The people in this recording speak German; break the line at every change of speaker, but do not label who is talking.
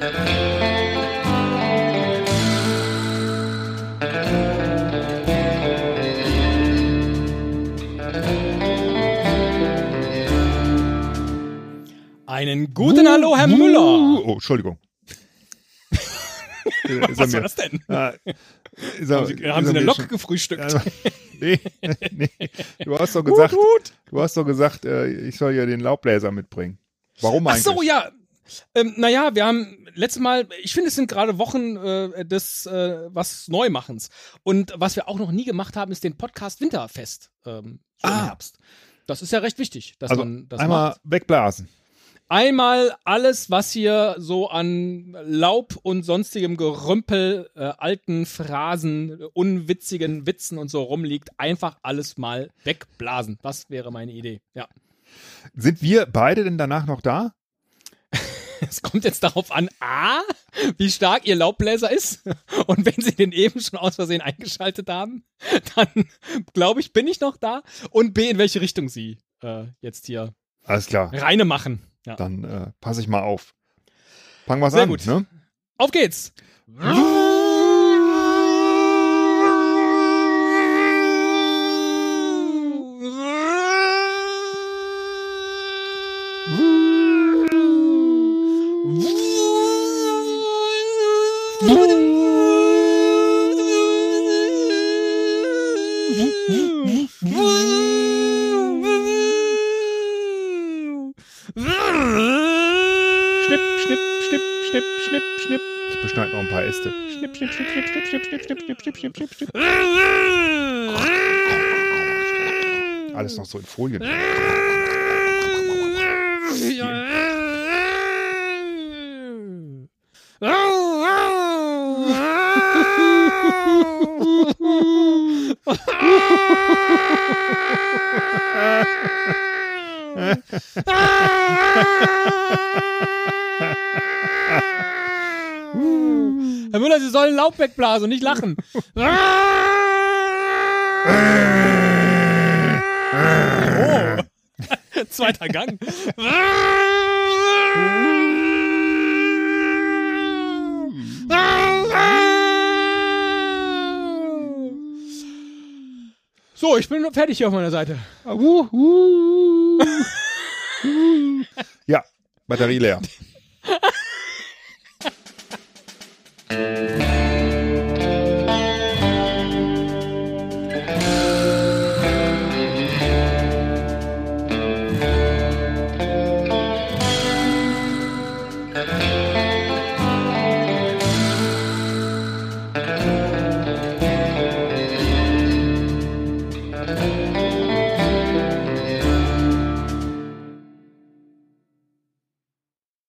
Einen guten uh, Hallo, Herr uh, uh Müller.
Uh, oh, Entschuldigung.
Was war das denn?
Ah, er,
haben Sie, haben Sie eine Lok
schon,
gefrühstückt?
Ja, nee, nee, Du hast doch gesagt,
gut, gut.
Du hast doch gesagt äh, ich soll ja den Laubbläser mitbringen. Warum eigentlich?
Ach so, ja. Ähm, naja, wir haben letztes Mal, ich finde, es sind gerade Wochen äh, des äh, was Neumachens. Und was wir auch noch nie gemacht haben, ist den Podcast Winterfest ähm, so im
Ah.
Herbst. Das ist ja recht wichtig, dass
Also
man das
einmal
macht.
wegblasen.
Einmal alles, was hier so an Laub und sonstigem Gerümpel, äh, alten Phrasen, unwitzigen Witzen und so rumliegt, einfach alles mal wegblasen. Das wäre meine Idee. Ja.
Sind wir beide denn danach noch da?
Es kommt jetzt darauf an, A, wie stark ihr Laubbläser ist. Und wenn sie den eben schon aus Versehen eingeschaltet haben, dann glaube ich, bin ich noch da. Und B, in welche Richtung sie äh, jetzt hier
Alles klar.
reine machen. Ja.
Dann äh, passe ich mal auf. Fangen wir
Sehr
an.
gut.
Ne?
Auf geht's!
Schnipp, schnipp, schnipp, schnipp, schnipp, schnipp.
Ich beschneide noch ein paar Äste.
Schnipp, schnipp, schnipp, schnipp, schnipp, schnipp, schnipp, schnipp, schnipp, schnipp, schnipp, schnipp.
Alles noch so in Folien.
Herr Müller, Sie sollen Laub wegblasen und nicht lachen. oh. Zweiter Gang. So, ich bin fertig hier auf meiner Seite.
Ja, Batterie leer.